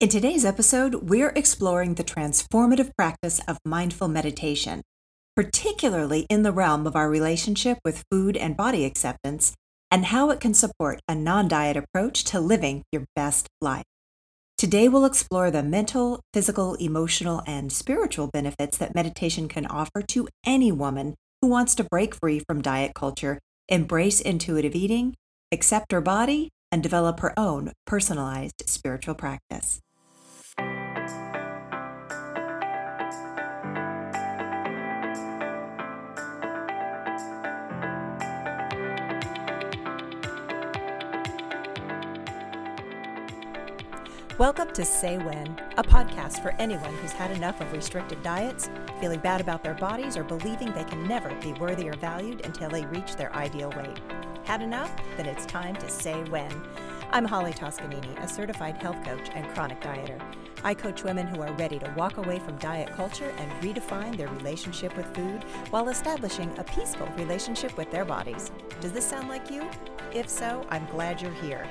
In today's episode, we're exploring the transformative practice of mindful meditation, particularly in the realm of our relationship with food and body acceptance, and how it can support a non diet approach to living your best life. Today, we'll explore the mental, physical, emotional, and spiritual benefits that meditation can offer to any woman who wants to break free from diet culture, embrace intuitive eating, accept her body, and develop her own personalized spiritual practice. Welcome to Say When, a podcast for anyone who's had enough of restricted diets, feeling bad about their bodies, or believing they can never be worthy or valued until they reach their ideal weight. Had enough? Then it's time to say when. I'm Holly Toscanini, a certified health coach and chronic dieter. I coach women who are ready to walk away from diet culture and redefine their relationship with food while establishing a peaceful relationship with their bodies. Does this sound like you? If so, I'm glad you're here.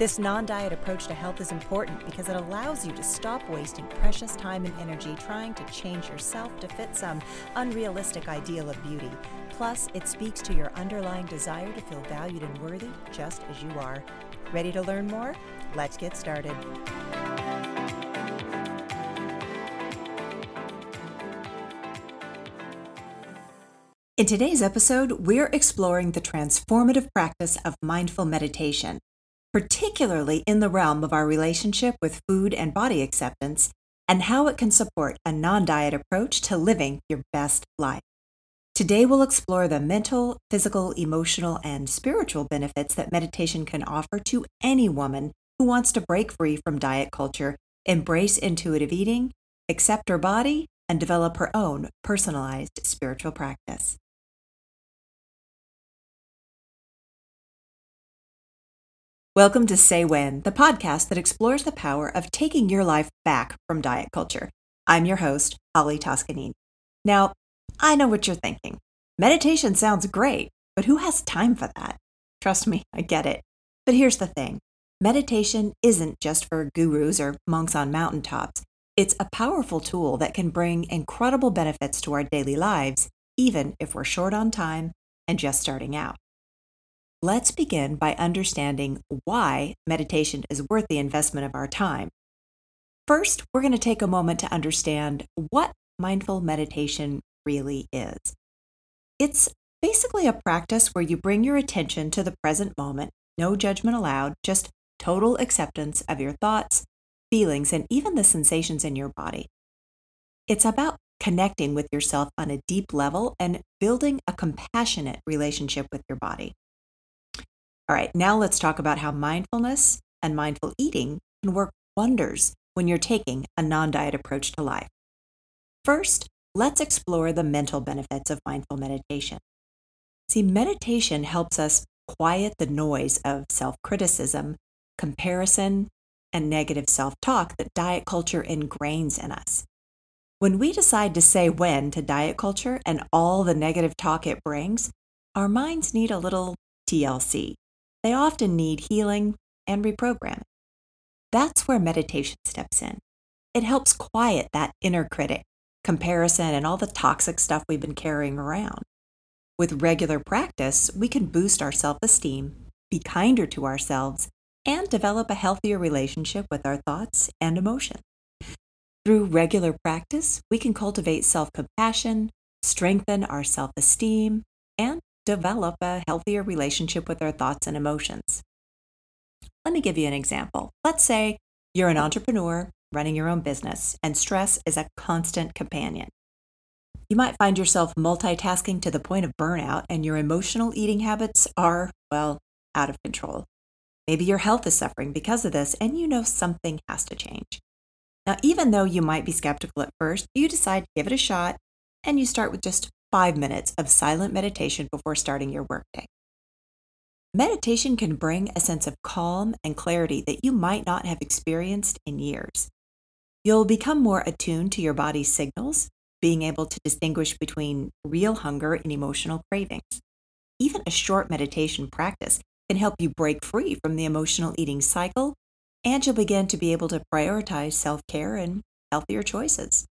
This non diet approach to health is important because it allows you to stop wasting precious time and energy trying to change yourself to fit some unrealistic ideal of beauty. Plus, it speaks to your underlying desire to feel valued and worthy just as you are. Ready to learn more? Let's get started. In today's episode, we're exploring the transformative practice of mindful meditation particularly in the realm of our relationship with food and body acceptance, and how it can support a non diet approach to living your best life. Today, we'll explore the mental, physical, emotional, and spiritual benefits that meditation can offer to any woman who wants to break free from diet culture, embrace intuitive eating, accept her body, and develop her own personalized spiritual practice. Welcome to Say When, the podcast that explores the power of taking your life back from diet culture. I'm your host, Holly Toscanini. Now, I know what you're thinking. Meditation sounds great, but who has time for that? Trust me, I get it. But here's the thing meditation isn't just for gurus or monks on mountaintops. It's a powerful tool that can bring incredible benefits to our daily lives, even if we're short on time and just starting out. Let's begin by understanding why meditation is worth the investment of our time. First, we're going to take a moment to understand what mindful meditation really is. It's basically a practice where you bring your attention to the present moment, no judgment allowed, just total acceptance of your thoughts, feelings, and even the sensations in your body. It's about connecting with yourself on a deep level and building a compassionate relationship with your body. All right, now let's talk about how mindfulness and mindful eating can work wonders when you're taking a non diet approach to life. First, let's explore the mental benefits of mindful meditation. See, meditation helps us quiet the noise of self criticism, comparison, and negative self talk that diet culture ingrains in us. When we decide to say when to diet culture and all the negative talk it brings, our minds need a little TLC, they often need healing and reprogramming. That's where meditation steps in. It helps quiet that inner critic, comparison, and all the toxic stuff we've been carrying around. With regular practice, we can boost our self esteem, be kinder to ourselves, and develop a healthier relationship with our thoughts and emotions. Through regular practice, we can cultivate self compassion, strengthen our self esteem, and develop a healthier relationship with our thoughts and emotions. Let me give you an example. Let's say you're an entrepreneur running your own business, and stress is a constant companion. You might find yourself multitasking to the point of burnout, and your emotional eating habits are, well, out of control. Maybe your health is suffering because of this, and you know something has to change. Now, even though you might be skeptical at first, you decide to give it a shot, and you start with just five minutes of silent meditation before starting your workday. Meditation can bring a sense of calm and clarity that you might not have experienced in years. You'll become more attuned to your body's signals, being able to distinguish between real hunger and emotional cravings. Even a short meditation practice can help you break free from the emotional eating cycle and you'll begin to be able to prioritize self care and healthier choices.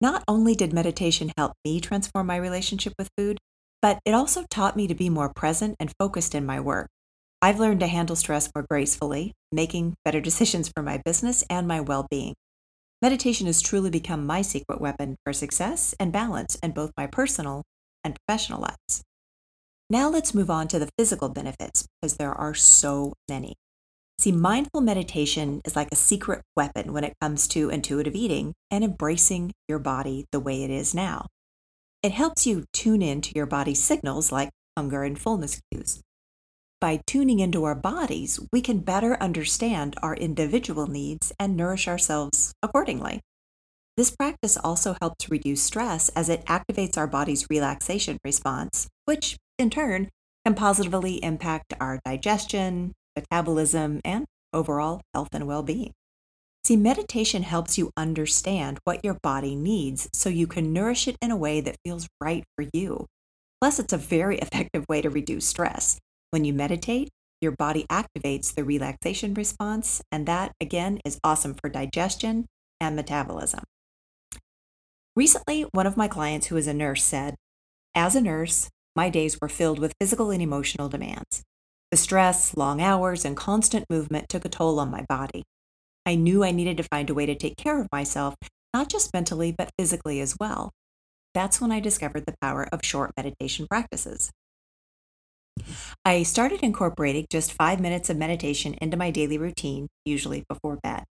Not only did meditation help me transform my relationship with food, but it also taught me to be more present and focused in my work. I've learned to handle stress more gracefully, making better decisions for my business and my well being. Meditation has truly become my secret weapon for success and balance in both my personal and professional lives. Now let's move on to the physical benefits because there are so many. See, mindful meditation is like a secret weapon when it comes to intuitive eating and embracing your body the way it is now. It helps you tune in to your body's signals like hunger and fullness cues. By tuning into our bodies, we can better understand our individual needs and nourish ourselves accordingly. This practice also helps reduce stress as it activates our body's relaxation response, which in turn can positively impact our digestion, metabolism, and overall health and well being. See, meditation helps you understand what your body needs so you can nourish it in a way that feels right for you. Plus, it's a very effective way to reduce stress. When you meditate, your body activates the relaxation response, and that again is awesome for digestion and metabolism. Recently, one of my clients who is a nurse said, As a nurse, my days were filled with physical and emotional demands. The stress, long hours, and constant movement took a toll on my body. I knew I needed to find a way to take care of myself, not just mentally, but physically as well. That's when I discovered the power of short meditation practices. I started incorporating just five minutes of meditation into my daily routine, usually before bed.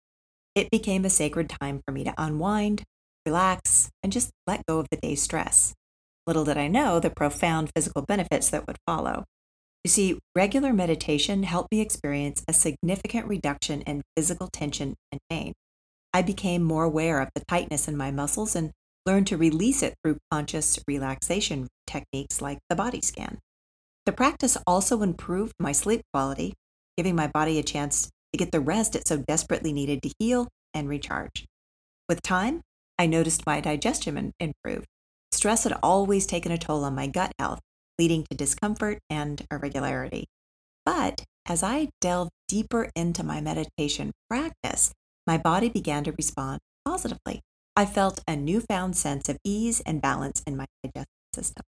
It became a sacred time for me to unwind, relax, and just let go of the day's stress. Little did I know the profound physical benefits that would follow. You see, regular meditation helped me experience a significant reduction in physical tension and pain. I became more aware of the tightness in my muscles and learned to release it through conscious relaxation techniques like the body scan. The practice also improved my sleep quality, giving my body a chance to get the rest it so desperately needed to heal and recharge. With time, I noticed my digestion improved. Stress had always taken a toll on my gut health, leading to discomfort and irregularity. But as I delved deeper into my meditation practice, my body began to respond positively. I felt a newfound sense of ease and balance in my digestive system.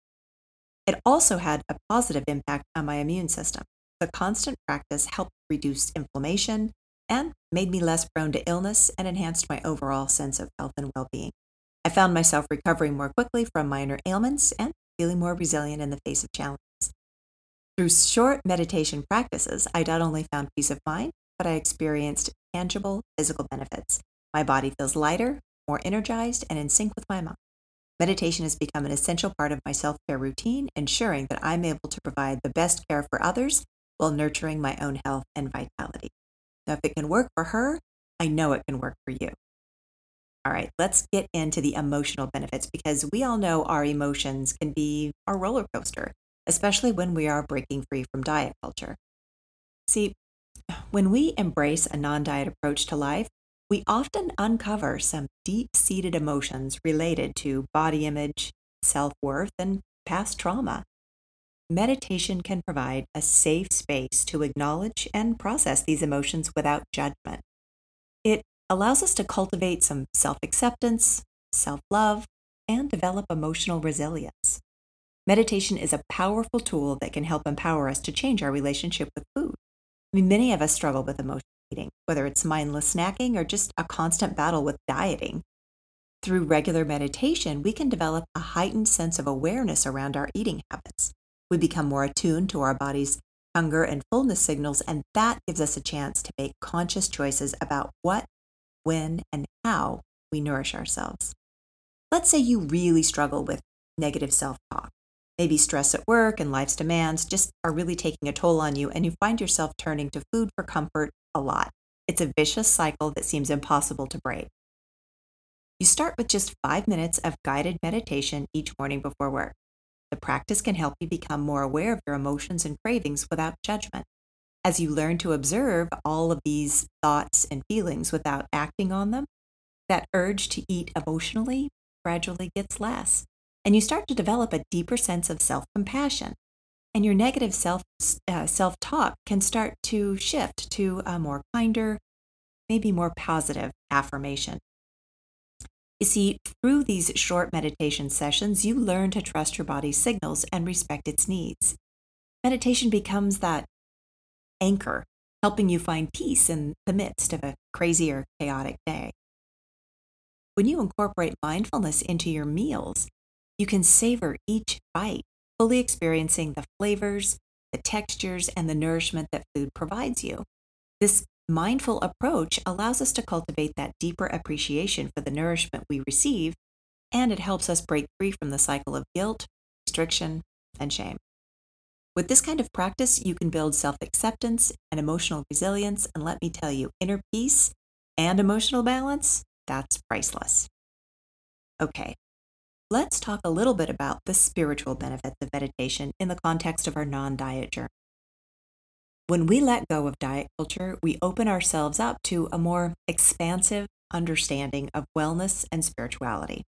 It also had a positive impact on my immune system. The constant practice helped reduce inflammation and made me less prone to illness and enhanced my overall sense of health and well being. I found myself recovering more quickly from minor ailments and feeling more resilient in the face of challenges. Through short meditation practices, I not only found peace of mind, but I experienced tangible physical benefits. My body feels lighter, more energized, and in sync with my mind. Meditation has become an essential part of my self care routine, ensuring that I'm able to provide the best care for others while nurturing my own health and vitality. Now, if it can work for her, I know it can work for you. All right, let's get into the emotional benefits because we all know our emotions can be our roller coaster, especially when we are breaking free from diet culture. See, when we embrace a non diet approach to life, we often uncover some deep seated emotions related to body image, self worth, and past trauma. Meditation can provide a safe space to acknowledge and process these emotions without judgment. It allows us to cultivate some self acceptance, self love, and develop emotional resilience. Meditation is a powerful tool that can help empower us to change our relationship with food. I mean, many of us struggle with emotional eating, whether it's mindless snacking or just a constant battle with dieting. Through regular meditation, we can develop a heightened sense of awareness around our eating habits. We become more attuned to our body's hunger and fullness signals, and that gives us a chance to make conscious choices about what when, and how we nourish ourselves. Let's say you really struggle with negative self talk. Maybe stress at work and life's demands just are really taking a toll on you, and you find yourself turning to food for comfort a lot. It's a vicious cycle that seems impossible to break. You start with just five minutes of guided meditation each morning before work. The practice can help you become more aware of your emotions and cravings without judgment. As you learn to observe all of these thoughts and feelings without acting on them, that urge to eat emotionally gradually gets less. And you start to develop a deeper sense of self compassion. and your negative self uh, self talk can start to shift to a more kinder, maybe more positive affirmation. You see, through these short meditation sessions, you learn to trust your body's signals and respect its needs. Meditation becomes that anchor, helping you find peace in the midst of a crazy or chaotic day. When you incorporate mindfulness into your meals, you can savor each bite, fully experiencing the flavors, the textures, and the nourishment that food provides you. This mindful approach allows us to cultivate that deeper appreciation for the nourishment we receive, and it helps us break free from the cycle of guilt, restriction, and shame. With this kind of practice, you can build self acceptance and emotional resilience, and let me tell you, inner peace and emotional balance, that's priceless. Okay, let's talk a little bit about the spiritual benefits of meditation in the context of our non diet journey. When we let go of diet culture, we open ourselves up to a more expansive understanding of wellness and spirituality.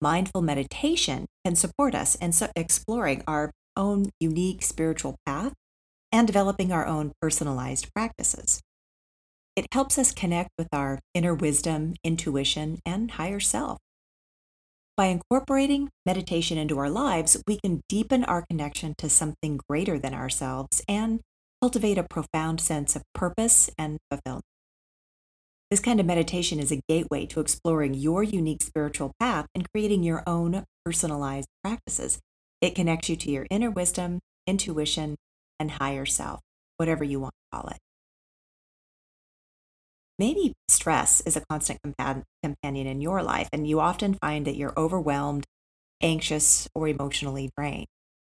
Mindful meditation can support us in exploring our own unique spiritual path and developing our own personalized practices. It helps us connect with our inner wisdom, intuition, and higher self. By incorporating meditation into our lives, we can deepen our connection to something greater than ourselves and cultivate a profound sense of purpose and fulfillment. This kind of meditation is a gateway to exploring your unique spiritual path and creating your own personalized practices. It connects you to your inner wisdom, intuition, and higher self, whatever you want to call it. Maybe stress is a constant companion in your life, and you often find that you're overwhelmed, anxious, or emotionally drained.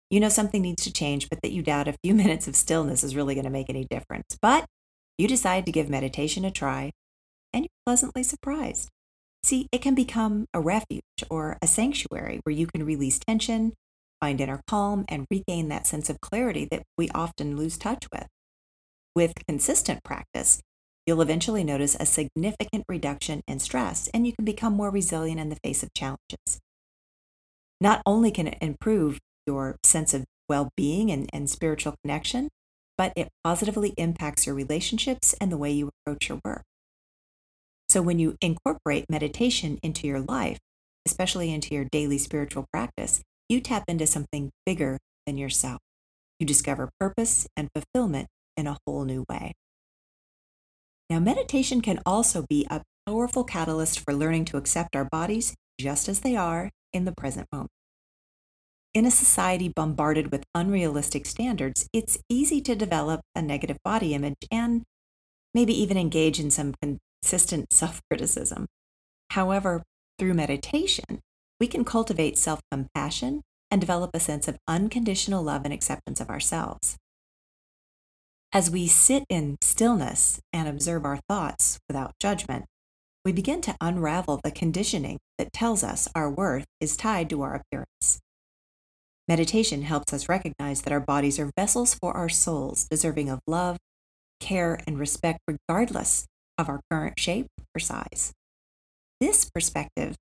You know something needs to change, but that you doubt a few minutes of stillness is really going to make any difference. But you decide to give meditation a try, and you're pleasantly surprised. See, it can become a refuge or a sanctuary where you can release tension, find inner calm, and regain that sense of clarity that we often lose touch with. With consistent practice, You'll eventually notice a significant reduction in stress and you can become more resilient in the face of challenges. Not only can it improve your sense of well being and, and spiritual connection, but it positively impacts your relationships and the way you approach your work. So, when you incorporate meditation into your life, especially into your daily spiritual practice, you tap into something bigger than yourself. You discover purpose and fulfillment in a whole new way. Now, meditation can also be a powerful catalyst for learning to accept our bodies just as they are in the present moment. In a society bombarded with unrealistic standards, it's easy to develop a negative body image and maybe even engage in some consistent self criticism. However, through meditation, we can cultivate self compassion and develop a sense of unconditional love and acceptance of ourselves. As we sit in stillness and observe our thoughts without judgment, we begin to unravel the conditioning that tells us our worth is tied to our appearance. Meditation helps us recognize that our bodies are vessels for our souls, deserving of love, care, and respect regardless of our current shape or size. This perspective,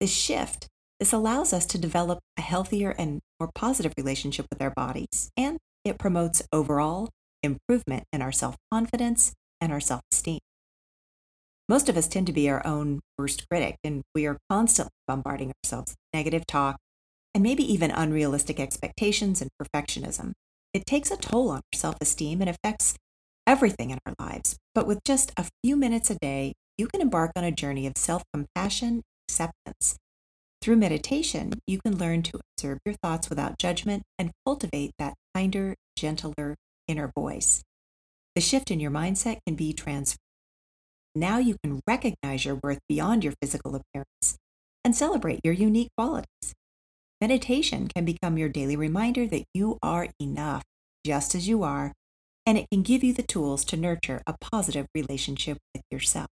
this shift, this allows us to develop a healthier and more positive relationship with our bodies, and it promotes overall improvement in our self confidence and our self esteem. Most of us tend to be our own worst critic, and we are constantly bombarding ourselves with negative talk and maybe even unrealistic expectations and perfectionism. It takes a toll on our self esteem and affects everything in our lives. But with just a few minutes a day, you can embark on a journey of self compassion acceptance. Through meditation, you can learn to observe your thoughts without judgment and cultivate that kinder, gentler inner voice. The shift in your mindset can be transformed. Now you can recognize your worth beyond your physical appearance and celebrate your unique qualities. Meditation can become your daily reminder that you are enough just as you are, and it can give you the tools to nurture a positive relationship with yourself.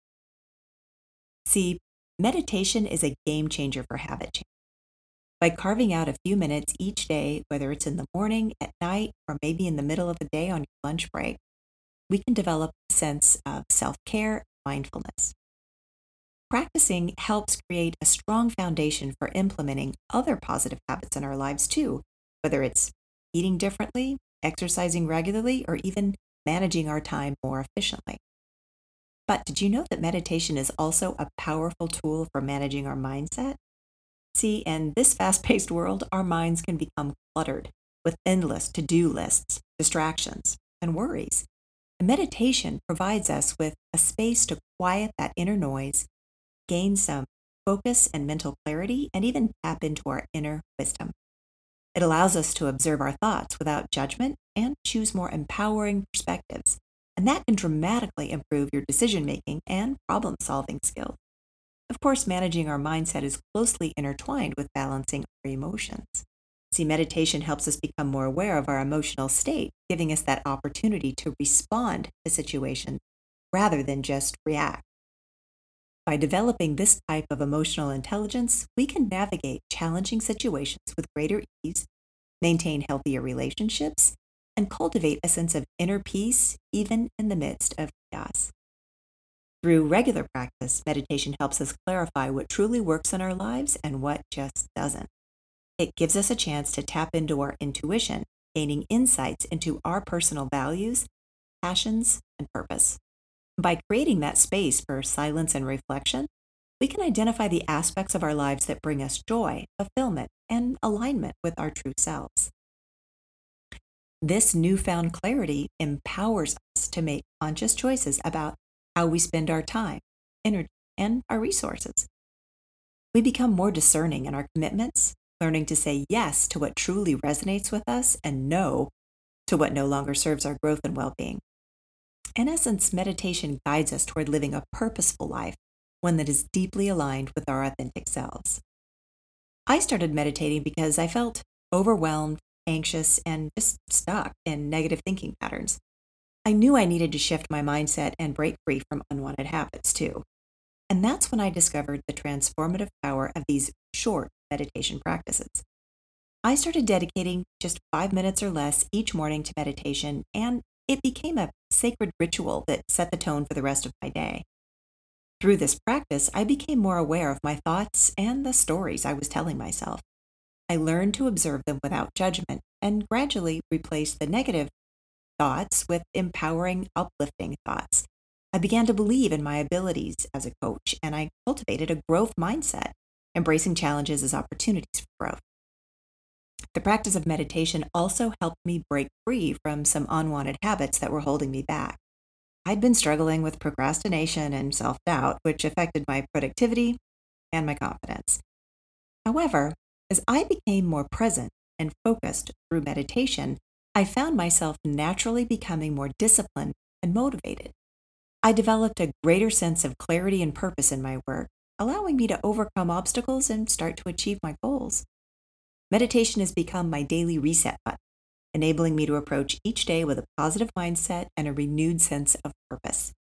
See, meditation is a game changer for habit change. By carving out a few minutes each day, whether it's in the morning, at night, or maybe in the middle of the day on your lunch break, we can develop a sense of self care and mindfulness. Practicing helps create a strong foundation for implementing other positive habits in our lives too, whether it's eating differently, exercising regularly, or even managing our time more efficiently. But did you know that meditation is also a powerful tool for managing our mindset? See, in this fast paced world, our minds can become cluttered with endless to do lists, distractions, and worries. And meditation provides us with a space to quiet that inner noise, gain some focus and mental clarity, and even tap into our inner wisdom. It allows us to observe our thoughts without judgment and choose more empowering perspectives. And that can dramatically improve your decision making and problem solving skills. Of course, managing our mindset is closely intertwined with balancing our emotions. See, meditation helps us become more aware of our emotional state, giving us that opportunity to respond to situations rather than just react. By developing this type of emotional intelligence, we can navigate challenging situations with greater ease, maintain healthier relationships, and cultivate a sense of inner peace even in the midst of chaos. Through regular practice, meditation helps us clarify what truly works in our lives and what just doesn't. It gives us a chance to tap into our intuition, gaining insights into our personal values, passions, and purpose. By creating that space for silence and reflection, we can identify the aspects of our lives that bring us joy, fulfillment, and alignment with our true selves. This newfound clarity empowers us to make conscious choices about how we spend our time, energy, and our resources. We become more discerning in our commitments, learning to say yes to what truly resonates with us and no to what no longer serves our growth and well being. In essence, meditation guides us toward living a purposeful life, one that is deeply aligned with our authentic selves. I started meditating because I felt overwhelmed, anxious, and just stuck in negative thinking patterns. I knew I needed to shift my mindset and break free from unwanted habits too. And that's when I discovered the transformative power of these short meditation practices. I started dedicating just five minutes or less each morning to meditation, and it became a sacred ritual that set the tone for the rest of my day. Through this practice, I became more aware of my thoughts and the stories I was telling myself. I learned to observe them without judgment and gradually replaced the negative thoughts with empowering, uplifting thoughts. I began to believe in my abilities as a coach, and I cultivated a growth mindset, embracing challenges as opportunities for growth. The practice of meditation also helped me break free from some unwanted habits that were holding me back. I'd been struggling with procrastination and self doubt, which affected my productivity and my confidence. However, as I became more present and focused through meditation, I found myself naturally becoming more disciplined and motivated. I developed a greater sense of clarity and purpose in my work, allowing me to overcome obstacles and start to achieve my goals. Meditation has become my daily reset button, enabling me to approach each day with a positive mindset and a renewed sense of purpose.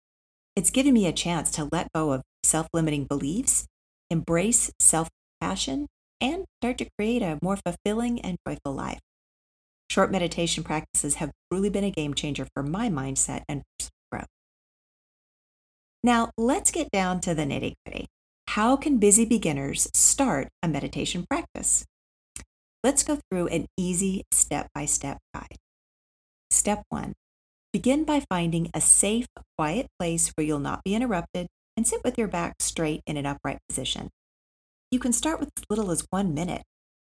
It's given me a chance to let go of self limiting beliefs, embrace self compassion, and start to create a more fulfilling and joyful life. Short meditation practices have truly been a game changer for my mindset and personal growth. Now, let's get down to the nitty gritty. How can busy beginners start a meditation practice? Let's go through an easy step by step guide. Step one begin by finding a safe, quiet place where you'll not be interrupted and sit with your back straight in an upright position. You can start with as little as one minute.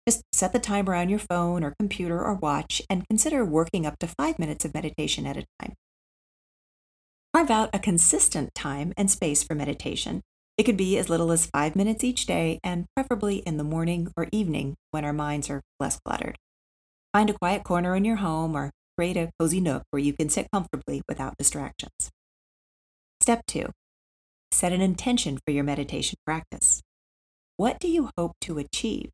Just set the timer on your phone or computer or watch and consider working up to five minutes of meditation at a time. Carve out a consistent time and space for meditation it could be as little as five minutes each day, and preferably in the morning or evening when our minds are less cluttered. Find a quiet corner in your home or create a cozy nook where you can sit comfortably without distractions. Step two set an intention for your meditation practice. What do you hope to achieve?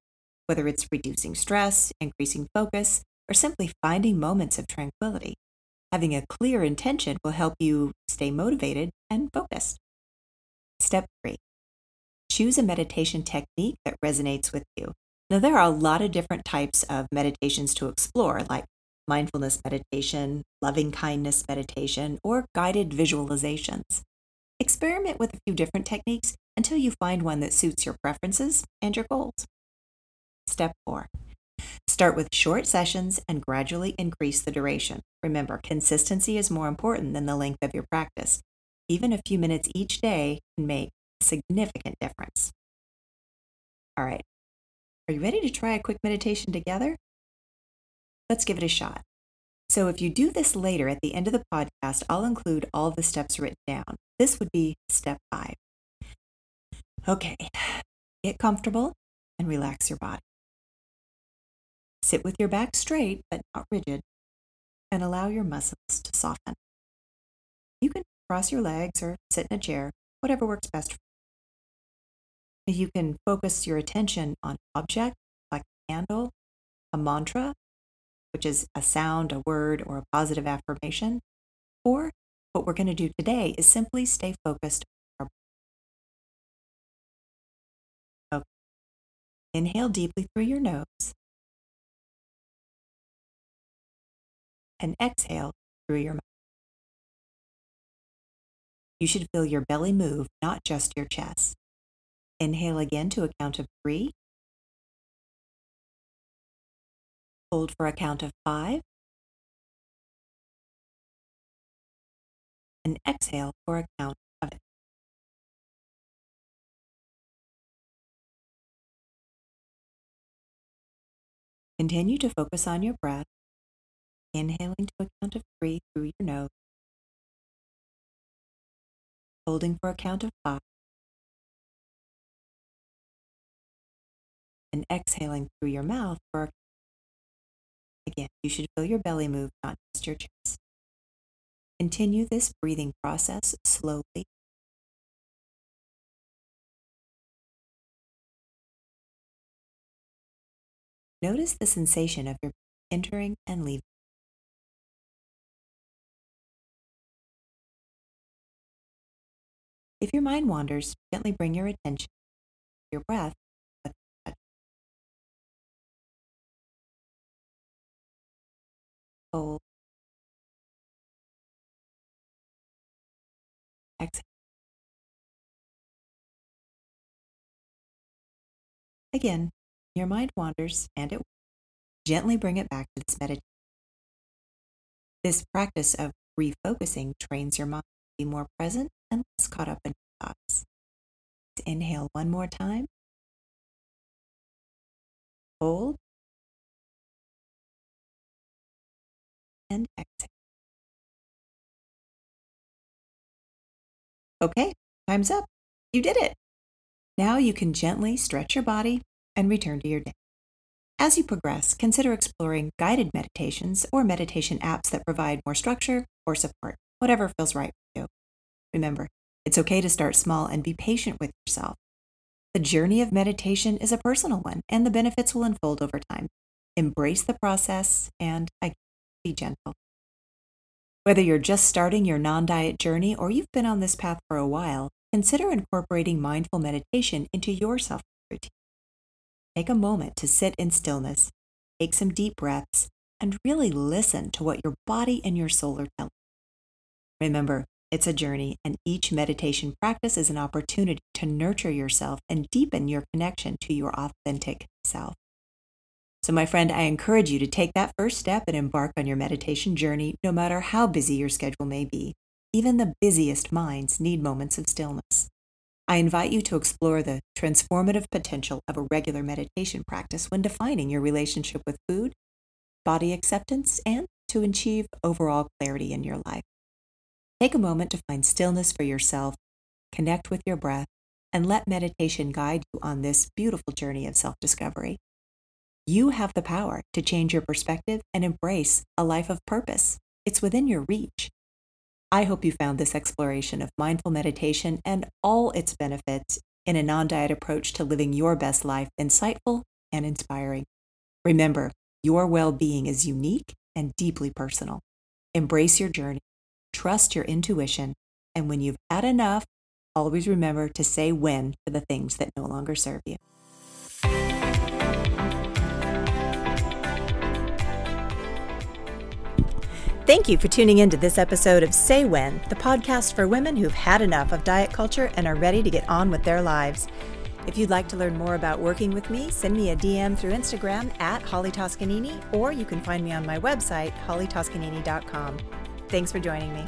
Whether it's reducing stress, increasing focus, or simply finding moments of tranquility. Having a clear intention will help you stay motivated and focused. Step three, choose a meditation technique that resonates with you. Now, there are a lot of different types of meditations to explore, like mindfulness meditation, loving kindness meditation, or guided visualizations. Experiment with a few different techniques until you find one that suits your preferences and your goals. Step four, Start with short sessions and gradually increase the duration. Remember, consistency is more important than the length of your practice. Even a few minutes each day can make a significant difference. All right, are you ready to try a quick meditation together? Let's give it a shot. So, if you do this later at the end of the podcast, I'll include all the steps written down. This would be step five. Okay, get comfortable and relax your body. Sit with your back straight but not rigid and allow your muscles to soften. You can cross your legs or sit in a chair, whatever works best for you. You can focus your attention on an object like a candle, a mantra, which is a sound, a word, or a positive affirmation. Or what we're going to do today is simply stay focused Inhale deeply through your nose and exhale through your mouth. You should feel your belly move, not just your chest. Inhale again to a count of three. Hold for a count of five. And exhale for a count Continue to focus on your breath, inhaling to a count of three through your nose, holding for a count of five, and exhaling through your mouth for a Again, you should feel your belly move, not just your chest. Continue this breathing process slowly. Notice the sensation of your entering and leaving. If your mind wanders, gently bring your attention to your breath hold. Exhale. Again, your mind wanders and it gently bring it back to this meditation. This practice of refocusing trains your mind to be more present and less caught up in thoughts. Inhale one more time. Hold. and exhale. Okay, time's up. You did it. Now you can gently stretch your body and return to your day. As you progress, consider exploring guided meditations or meditation apps that provide more structure or support, whatever feels right for you. Remember, it's okay to start small and be patient with yourself. The journey of meditation is a personal one, and the benefits will unfold over time. Embrace the process and be gentle. Whether you're just starting your non diet journey or you've been on this path for a while, consider incorporating mindful meditation into your self routine. Take a moment to sit in stillness, take some deep breaths, and really listen to what your body and your soul are telling. You. Remember, it's a journey, and each meditation practice is an opportunity to nurture yourself and deepen your connection to your authentic self. So, my friend, I encourage you to take that first step and embark on your meditation journey, no matter how busy your schedule may be. Even the busiest minds need moments of stillness. I invite you to explore the transformative potential of a regular meditation practice when defining your relationship with food, body acceptance, and to achieve overall clarity in your life. Take a moment to find stillness for yourself, connect with your breath, and let meditation guide you on this beautiful journey of self discovery. You have the power to change your perspective and embrace a life of purpose. It's within your reach. I hope you found this exploration of mindful meditation and all its benefits in a non diet approach to living your best life insightful and inspiring. Remember, your well being is unique and deeply personal. Embrace your journey, trust your intuition, and when you've had enough, always remember to say when to the things that no longer serve you. Thank you for tuning in to this episode of Say When, the podcast for women who've had enough of diet culture and are ready to get on with their lives. If you'd like to learn more about working with me, send me a DM through Instagram at Holly Toscanini, or you can find me on my website, hollytoscanini.com. Thanks for joining me.